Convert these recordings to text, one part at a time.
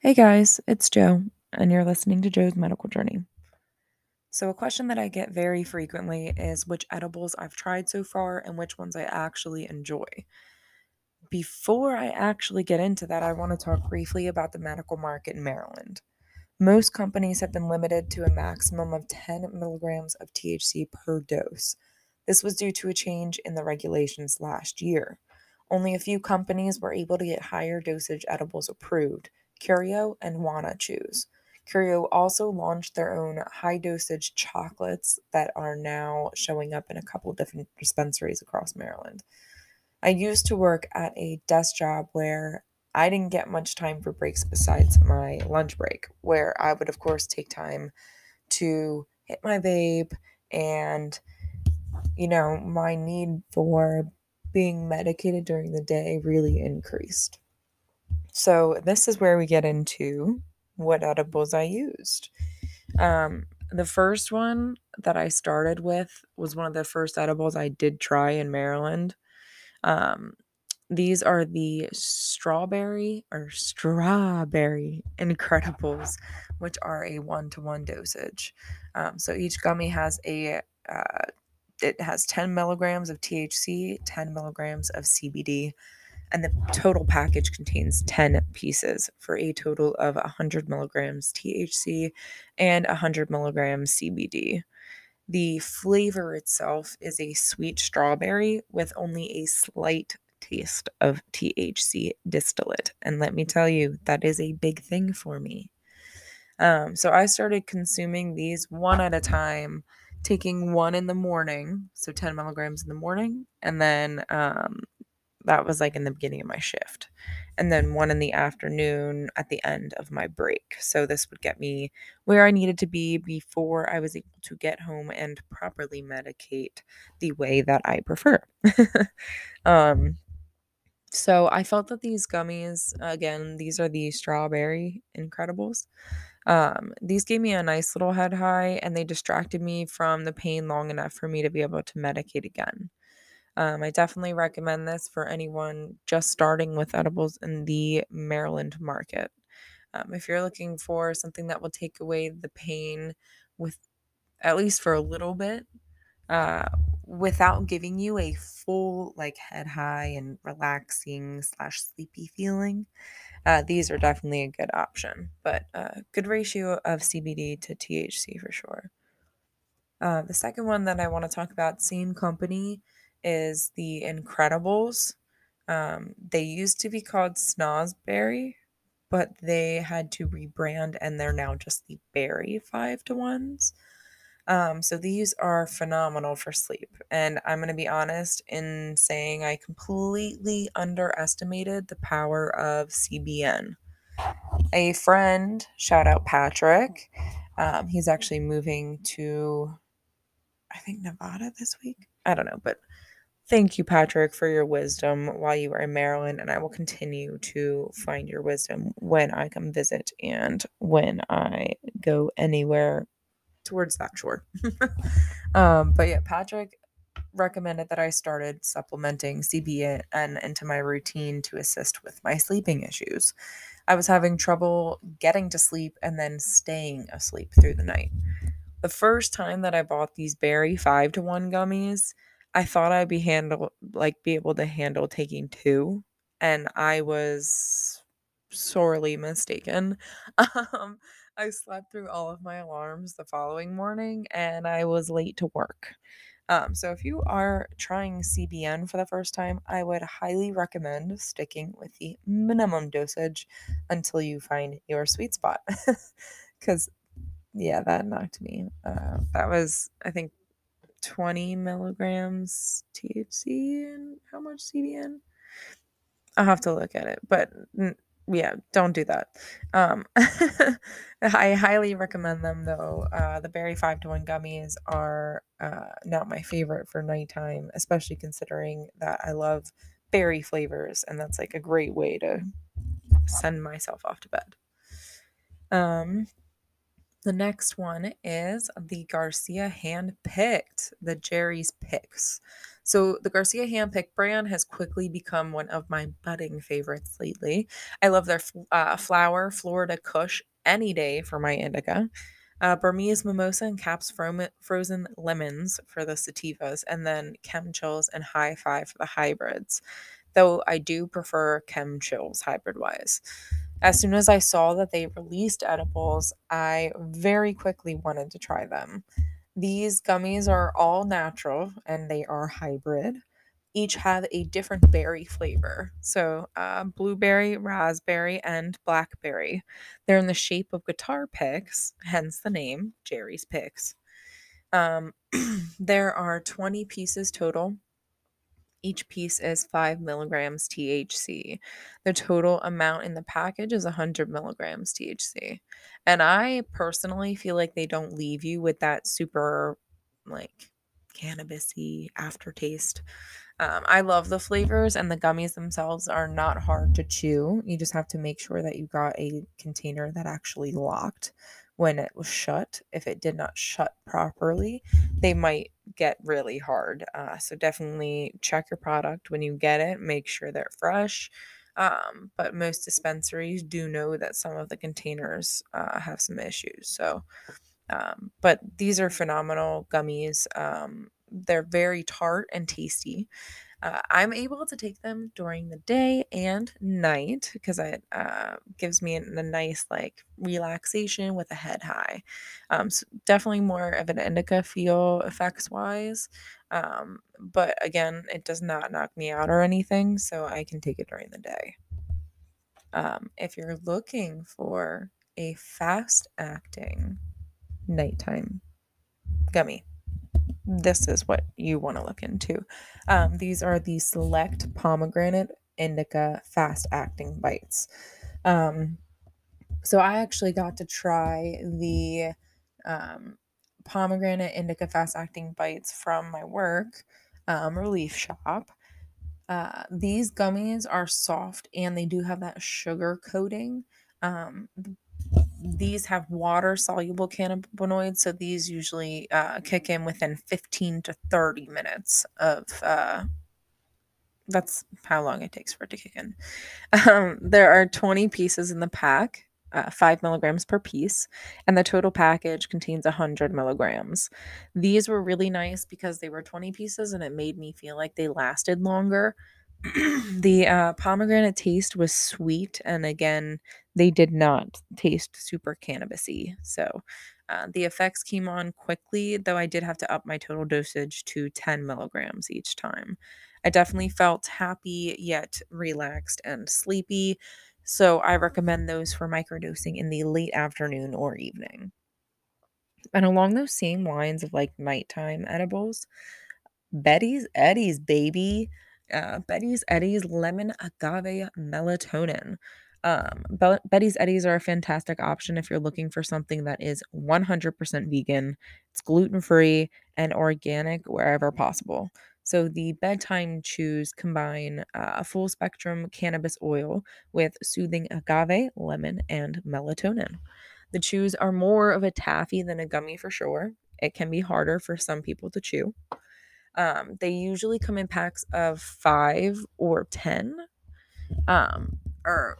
Hey guys, it's Joe, and you're listening to Jo's Medical Journey. So, a question that I get very frequently is which edibles I've tried so far and which ones I actually enjoy. Before I actually get into that, I want to talk briefly about the medical market in Maryland. Most companies have been limited to a maximum of 10 milligrams of THC per dose. This was due to a change in the regulations last year. Only a few companies were able to get higher dosage edibles approved Curio and Wana Chews. Curio also launched their own high dosage chocolates that are now showing up in a couple different dispensaries across Maryland. I used to work at a desk job where I didn't get much time for breaks besides my lunch break, where I would, of course, take time to hit my vape and, you know, my need for being medicated during the day really increased. So, this is where we get into what edibles I used. Um, the first one that I started with was one of the first edibles I did try in Maryland. Um, these are the strawberry or strawberry incredibles, which are a one to one dosage. Um, so each gummy has a uh, it has 10 milligrams of THC, 10 milligrams of CBD, and the total package contains 10 pieces for a total of 100 milligrams THC and 100 milligrams CBD. The flavor itself is a sweet strawberry with only a slight taste of THC distillate. And let me tell you, that is a big thing for me. Um, so I started consuming these one at a time, taking one in the morning, so 10 milligrams in the morning, and then um, that was like in the beginning of my shift. And then one in the afternoon at the end of my break. So this would get me where I needed to be before I was able to get home and properly medicate the way that I prefer. um, so I felt that these gummies, again, these are the strawberry incredibles. Um, these gave me a nice little head high and they distracted me from the pain long enough for me to be able to medicate again. Um, I definitely recommend this for anyone just starting with edibles in the Maryland market. Um, if you're looking for something that will take away the pain with at least for a little bit, uh, without giving you a full like head high and relaxing slash sleepy feeling, uh, these are definitely a good option. But uh, good ratio of CBD to THC for sure. Uh, the second one that I want to talk about, same company, is the Incredibles. Um, they used to be called Snozberry, but they had to rebrand and they're now just the Berry 5 to 1s. Um, so these are phenomenal for sleep. And I'm going to be honest in saying I completely underestimated the power of CBN. A friend, shout out Patrick, um, he's actually moving to, I think, Nevada this week. I don't know, but Thank you, Patrick, for your wisdom while you were in Maryland, and I will continue to find your wisdom when I come visit and when I go anywhere towards that shore. um, but yeah, Patrick recommended that I started supplementing CBN into my routine to assist with my sleeping issues. I was having trouble getting to sleep and then staying asleep through the night. The first time that I bought these Berry 5 to 1 gummies, I thought I'd be handle like be able to handle taking 2 and I was sorely mistaken. Um, I slept through all of my alarms the following morning and I was late to work. Um, so if you are trying CBN for the first time, I would highly recommend sticking with the minimum dosage until you find your sweet spot. Because, yeah, that knocked me. Uh, that was, I think, 20 milligrams THC and how much CBN? I'll have to look at it, but yeah, don't do that. Um, I highly recommend them though. Uh, the berry five to one gummies are uh, not my favorite for nighttime, especially considering that I love berry flavors, and that's like a great way to send myself off to bed. Um, the next one is the Garcia hand picked, the Jerry's Picks. So the Garcia Handpick brand has quickly become one of my budding favorites lately. I love their uh, flower Florida Kush any day for my indica. Uh, Burmese mimosa and Caps frozen lemons for the sativas, and then Chem Chills and High Five for the hybrids. Though I do prefer Chem Chills hybrid wise. As soon as I saw that they released edibles, I very quickly wanted to try them. These gummies are all natural and they are hybrid. Each have a different berry flavor. So, uh, blueberry, raspberry, and blackberry. They're in the shape of guitar picks, hence the name Jerry's Picks. Um, there are 20 pieces total each piece is 5 milligrams THC. The total amount in the package is 100 milligrams THC. And I personally feel like they don't leave you with that super, like, cannabisy aftertaste. Um, I love the flavors, and the gummies themselves are not hard to chew. You just have to make sure that you got a container that actually locked when it was shut. If it did not shut properly, they might get really hard. Uh, so definitely check your product when you get it. Make sure they're fresh. Um, but most dispensaries do know that some of the containers uh, have some issues. So, um, but these are phenomenal gummies. Um, they're very tart and tasty. Uh, I'm able to take them during the day and night because it uh, gives me a, nice like relaxation with a head high. Um, so definitely more of an indica feel effects wise. Um, but again, it does not knock me out or anything, so I can take it during the day. Um, if you're looking for a fast acting nighttime gummy, this is what you want to look into. Um, these are the select pomegranate indica fast acting bites. Um, so I actually got to try the um, pomegranate indica fast acting bites from my work um, relief shop. Uh, these gummies are soft and they do have that sugar coating. Um, these have water soluble cannabinoids, so these usually uh, kick in within 15 to 30 minutes of. Uh, that's how long it takes for it to kick in. Um, there are 20 pieces in the pack, uh, 5 milligrams per piece, and the total package contains 100 milligrams. These were really nice because they were 20 pieces and it made me feel like they lasted longer. the uh, pomegranate taste was sweet, and again, they did not taste super cannabisy. So uh, the effects came on quickly, though I did have to up my total dosage to 10 milligrams each time. I definitely felt happy yet relaxed and sleepy, so I recommend those for microdosing in the late afternoon or evening. And along those same lines of like nighttime edibles, Betty's Eddies, baby uh, Betty's Eddies lemon agave melatonin. Um, Be- Betty's Eddies are a fantastic option if you're looking for something that is 100% vegan, it's gluten free, and organic wherever possible. So the bedtime chews combine uh, a full spectrum cannabis oil with soothing agave, lemon, and melatonin. The chews are more of a taffy than a gummy for sure. It can be harder for some people to chew. Um, they usually come in packs of five or 10. Um, or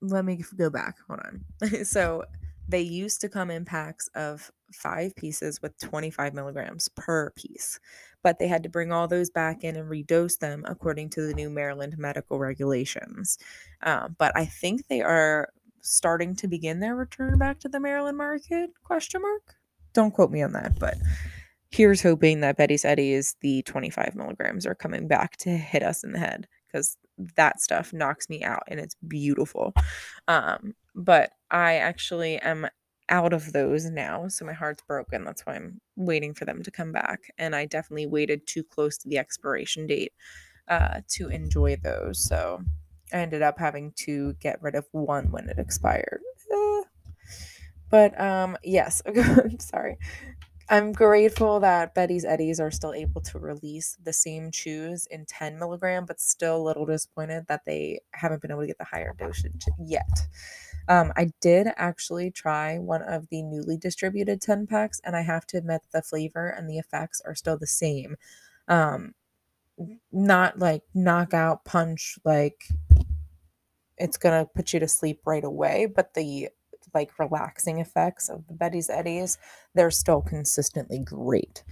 let me go back. Hold on. so they used to come in packs of five pieces with 25 milligrams per piece, but they had to bring all those back in and redose them according to the new Maryland medical regulations. Um, but I think they are starting to begin their return back to the Maryland market? Question mark. Don't quote me on that, but here's hoping that Betty's Eddies, the 25 milligrams, are coming back to hit us in the head because that stuff knocks me out and it's beautiful. Um, but I actually am out of those now, so my heart's broken. That's why I'm waiting for them to come back. And I definitely waited too close to the expiration date uh, to enjoy those. So I ended up having to get rid of one when it expired. Uh, but um, yes, sorry. I'm grateful that Betty's Eddies are still able to release the same chews in 10 milligram, but still a little disappointed that they haven't been able to get the higher dosage yet. Um, I did actually try one of the newly distributed 10 packs, and I have to admit the flavor and the effects are still the same. Um, not like knockout punch, like it's gonna put you to sleep right away, but the like relaxing effects of the Betty's Eddies, they're still consistently great.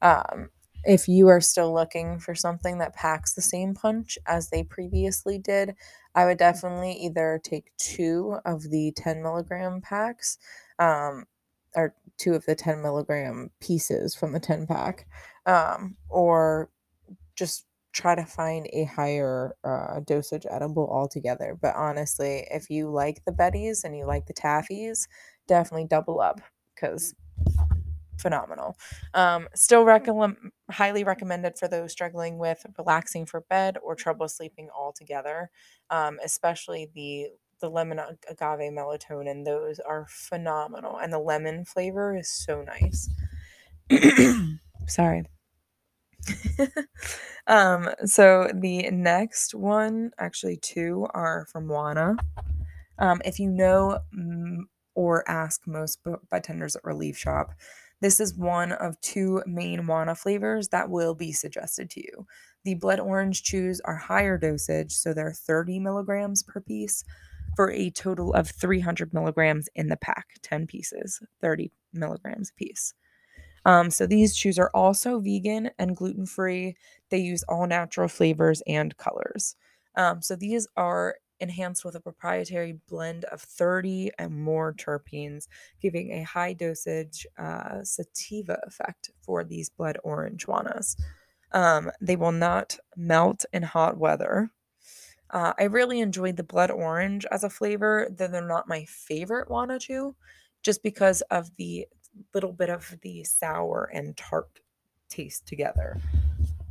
Um, if you are still looking for something that packs the same punch as they previously did, I would definitely either take two of the 10 milligram packs, um, or two of the 10 milligram pieces from the 10 pack, um, or just try to find a higher uh, dosage edible altogether. But honestly, if you like the Betties and you like the Taffies, definitely double up because phenomenal. Um, still recommend highly recommended for those struggling with relaxing for bed or trouble sleeping altogether. Um, especially the the lemon agave melatonin; those are phenomenal, and the lemon flavor is so nice. Sorry. um, so the next one, actually two, are from Wana. Um, if you know or ask most budtenders at Relief Shop, this is one of two main Wana flavors that will be suggested to you. The blood orange chews are higher dosage, so they're 30 milligrams per piece for a total of 300 milligrams in the pack, 10 pieces, 30 milligrams a piece. Um, so these chews are also vegan and gluten free. They use all natural flavors and colors. Um, so these are enhanced with a proprietary blend of 30 and more terpenes, giving a high dosage uh, sativa effect for these blood orange wanas. Um, they will not melt in hot weather. Uh, I really enjoyed the blood orange as a flavor, though they're not my favorite wana chew, just because of the little bit of the sour and tart taste together.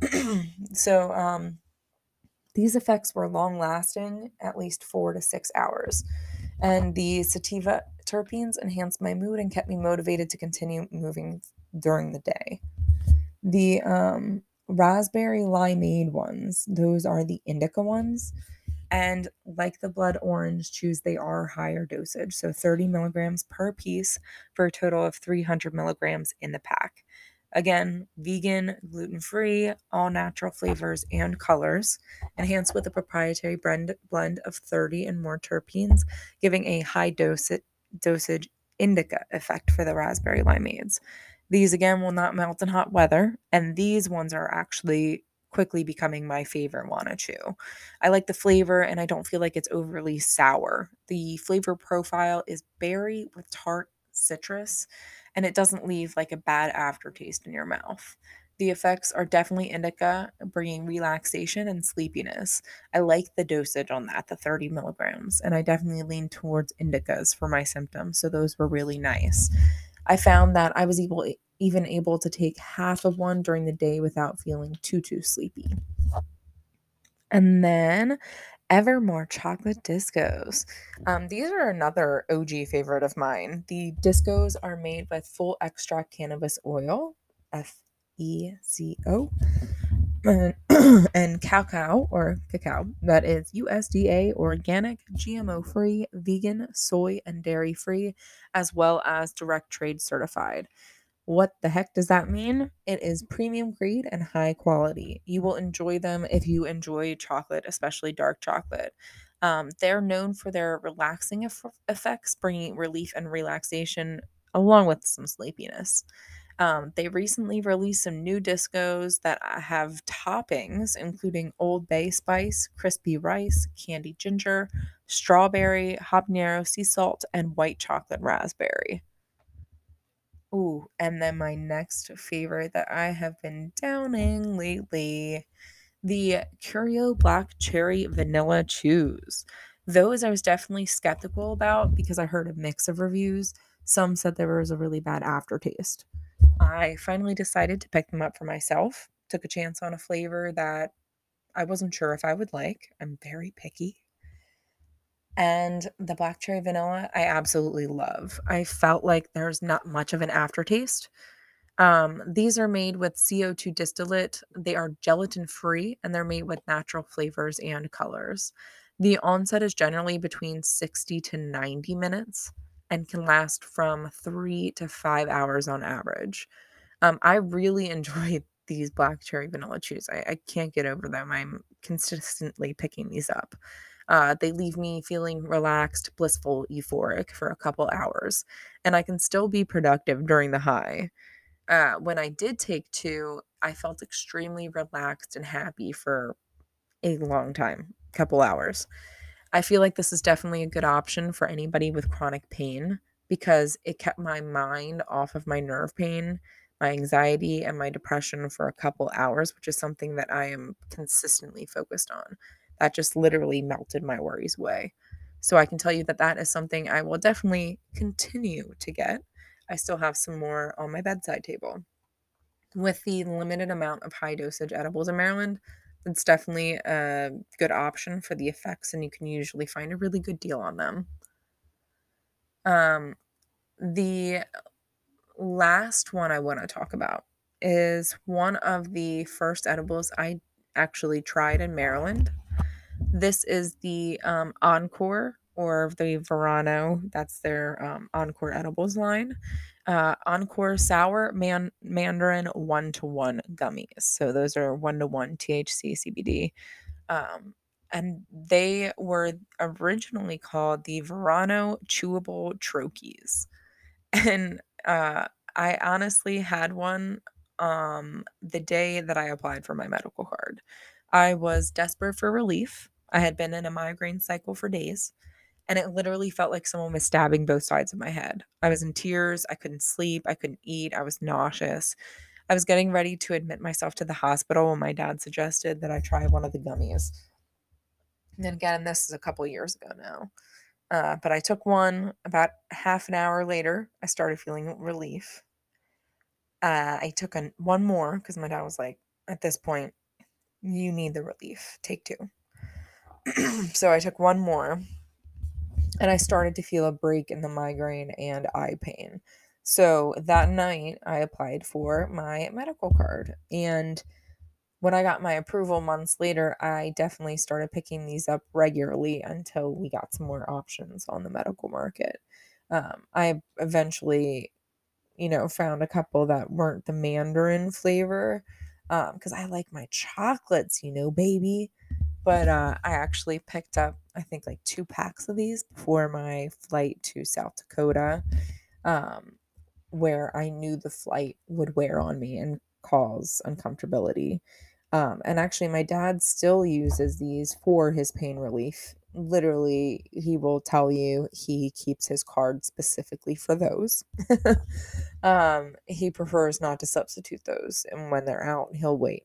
so, um, these effects were long lasting, at least four to six hours. And the sativa terpenes enhanced my mood and kept me motivated to continue moving during the day. The um, raspberry limeade ones, those are the indica ones. And like the blood orange chews, they are higher dosage, so 30 milligrams per piece for a total of 300 milligrams in the pack. Again, vegan, gluten free, all natural flavors and colors, enhanced with a proprietary blend, blend of 30 and more terpenes, giving a high dose, dosage indica effect for the raspberry limeades. These again will not melt in hot weather, and these ones are actually quickly becoming my favorite Wana Chew. I like the flavor and I don't feel like it's overly sour. The flavor profile is berry with tart citrus and it doesn't leave like a bad aftertaste in your mouth. The effects are definitely indica, bringing relaxation and sleepiness. I like the dosage on that, the 30 milligrams, and I definitely lean towards indicas for my symptoms, so those were really nice. I found that I was able even able to take half of one during the day without feeling too too sleepy. And then Evermore chocolate discos. Um, these are another OG favorite of mine. The discos are made with full extract cannabis oil, F E C O, and, and cacao or cacao that is USDA organic, GMO free, vegan, soy, and dairy free, as well as direct trade certified. What the heck does that mean? It is premium grade and high quality. You will enjoy them if you enjoy chocolate, especially dark chocolate. Um, they're known for their relaxing eff- effects, bringing relief and relaxation along with some sleepiness. Um, they recently released some new discos that uh, have toppings, including Old Bay spice, crispy rice, candy ginger, strawberry, habanero sea salt, and white chocolate raspberry. Ooh, and then my next favorite that I have been downing lately the Curio Black Cherry Vanilla Chews. Those I was definitely skeptical about because I heard a mix of reviews. Some said there was a really bad aftertaste. I finally decided to pick them up for myself. Took a chance on a flavor that I wasn't sure if I would like. I'm very picky and the black cherry vanilla I absolutely love. I felt like there's not much of an aftertaste. Um, these are made with CO2 distillate. They are gelatin free and they're made with natural flavors and colors. The onset is generally between 60 to 90 minutes and can last from three to five hours on average. Um, I really enjoy these black cherry vanilla chews. I, I can't get over them. I'm consistently picking these up. Uh, they leave me feeling relaxed, blissful, euphoric for a couple hours, and I can still be productive during the high. Uh, when I did take two, I felt extremely relaxed and happy for a long time, couple hours. I feel like this is definitely a good option for anybody with chronic pain because it kept my mind off of my nerve pain, my anxiety, and my depression for a couple hours, which is something that I am consistently focused on. That just literally melted my worries away. So I can tell you that that is something I will definitely continue to get. I still have some more on my bedside table. With the limited amount of high dosage edibles in Maryland, it's definitely a good option for the effects, and you can usually find a really good deal on them. Um, the last one I want to talk about is one of the first edibles I actually tried in Maryland. This is the um, Encore or the Verano. That's their um, Encore edibles line. Uh, Encore sour man- mandarin one to one gummies. So those are one to one THC CBD. Um, and they were originally called the Verano Chewable Troches. And uh, I honestly had one um, the day that I applied for my medical card. I was desperate for relief. I had been in a migraine cycle for days, and it literally felt like someone was stabbing both sides of my head. I was in tears. I couldn't sleep. I couldn't eat. I was nauseous. I was getting ready to admit myself to the hospital when my dad suggested that I try one of the gummies. And again, this is a couple years ago now. Uh, but I took one about half an hour later. I started feeling relief. Uh, I took an, one more because my dad was like, at this point, you need the relief. Take two. so I took one more and I started to feel a break in the migraine and eye pain. So that night, I applied for my medical card. And when I got my approval months later, I definitely started picking these up regularly until we got some more options on the medical market. Um, I eventually, you know, found a couple that weren't the mandarin flavor because um, I like my chocolates, you know, baby. But uh, I actually picked up, I think, like two packs of these before my flight to South Dakota, um, where I knew the flight would wear on me and cause uncomfortability. Um, and actually, my dad still uses these for his pain relief. Literally, he will tell you he keeps his card specifically for those. um, he prefers not to substitute those, and when they're out, he'll wait.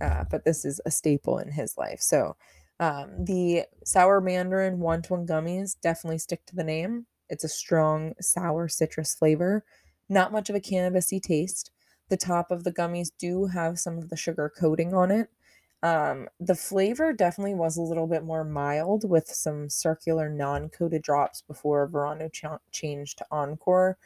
Uh, but this is a staple in his life. So, um, the sour mandarin one gummies definitely stick to the name. It's a strong sour citrus flavor, not much of a cannabisy taste. The top of the gummies do have some of the sugar coating on it. Um, the flavor definitely was a little bit more mild with some circular non coated drops before Verano ch- changed to Encore.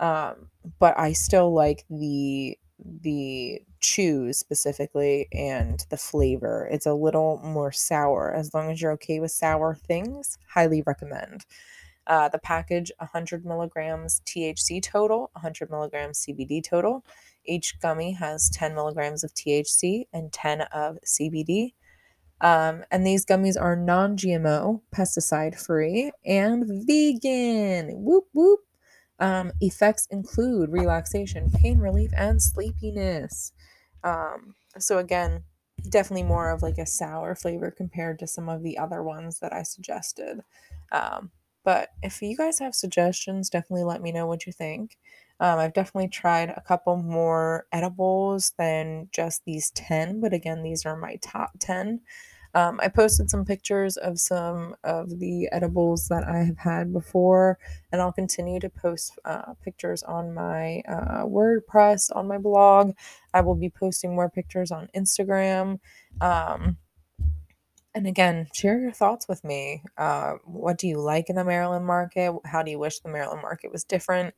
Um, but I still like the the chews specifically and the flavor. It's a little more sour. As long as you're okay with sour things, highly recommend. Uh, the package 100 milligrams THC total, 100 milligrams CBD total. Each gummy has 10 milligrams of THC and 10 of CBD. Um, and these gummies are non GMO, pesticide free, and vegan. Whoop, whoop. Um, effects include relaxation, pain relief, and sleepiness. Um, so, again, definitely more of like a sour flavor compared to some of the other ones that I suggested. Um, but if you guys have suggestions, definitely let me know what you think. Um, I've definitely tried a couple more edibles than just these 10, but again, these are my top 10. Um, I posted some pictures of some of the edibles that I have had before, and I'll continue to post uh, pictures on my uh, WordPress, on my blog. I will be posting more pictures on Instagram. Um, and again, share your thoughts with me. Uh, what do you like in the Maryland market? How do you wish the Maryland market was different?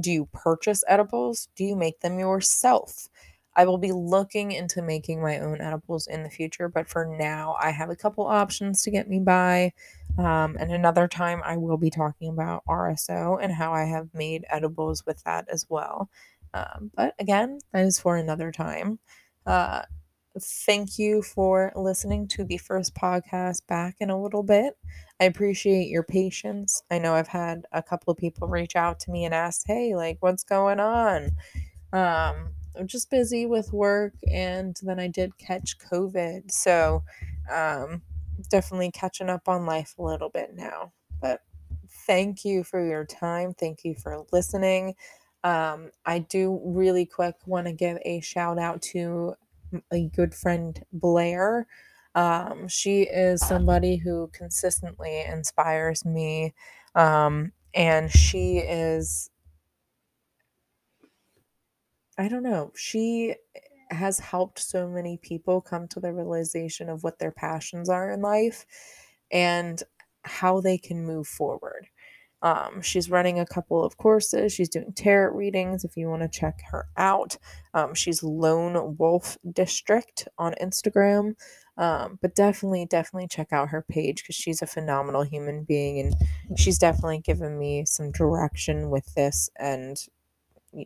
Do you purchase edibles? Do you make them yourself? I will be looking into making my own edibles in the future, but for now, I have a couple options to get me by. Um, and another time, I will be talking about RSO and how I have made edibles with that as well. Um, but again, that is for another time. Uh, thank you for listening to the first podcast back in a little bit. I appreciate your patience. I know I've had a couple of people reach out to me and ask, "Hey, like what's going on?" Um, I'm just busy with work and then I did catch COVID. So, um, definitely catching up on life a little bit now. But thank you for your time. Thank you for listening. Um, I do really quick want to give a shout out to a good friend, Blair. Um, she is somebody who consistently inspires me. Um, and she is, I don't know, she has helped so many people come to the realization of what their passions are in life and how they can move forward. Um, she's running a couple of courses. She's doing tarot readings if you want to check her out. Um, she's Lone Wolf District on Instagram. Um, but definitely, definitely check out her page because she's a phenomenal human being and she's definitely given me some direction with this. And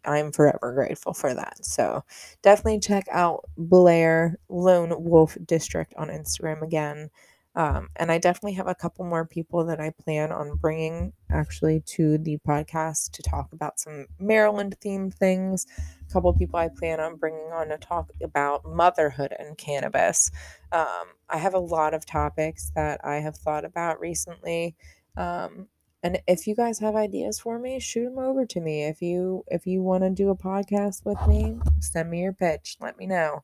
I'm forever grateful for that. So definitely check out Blair Lone Wolf District on Instagram again. Um, and I definitely have a couple more people that I plan on bringing actually to the podcast to talk about some Maryland themed things. A couple people I plan on bringing on to talk about motherhood and cannabis. Um, I have a lot of topics that I have thought about recently. Um, and if you guys have ideas for me, shoot them over to me. If you if you want to do a podcast with me, send me your pitch. Let me know.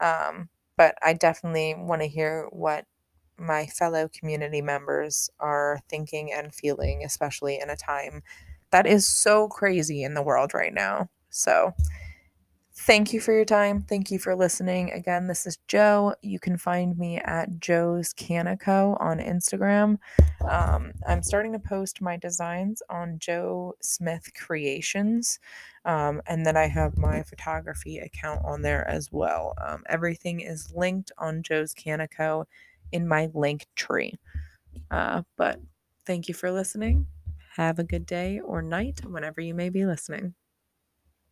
Um, but I definitely want to hear what my fellow community members are thinking and feeling, especially in a time that is so crazy in the world right now. So, thank you for your time. Thank you for listening. Again, this is Joe. You can find me at Joe's Canico on Instagram. Um, I'm starting to post my designs on Joe Smith Creations. Um, and then I have my photography account on there as well. Um, everything is linked on Joe's Canico in my link tree. Uh, but thank you for listening. Have a good day or night whenever you may be listening.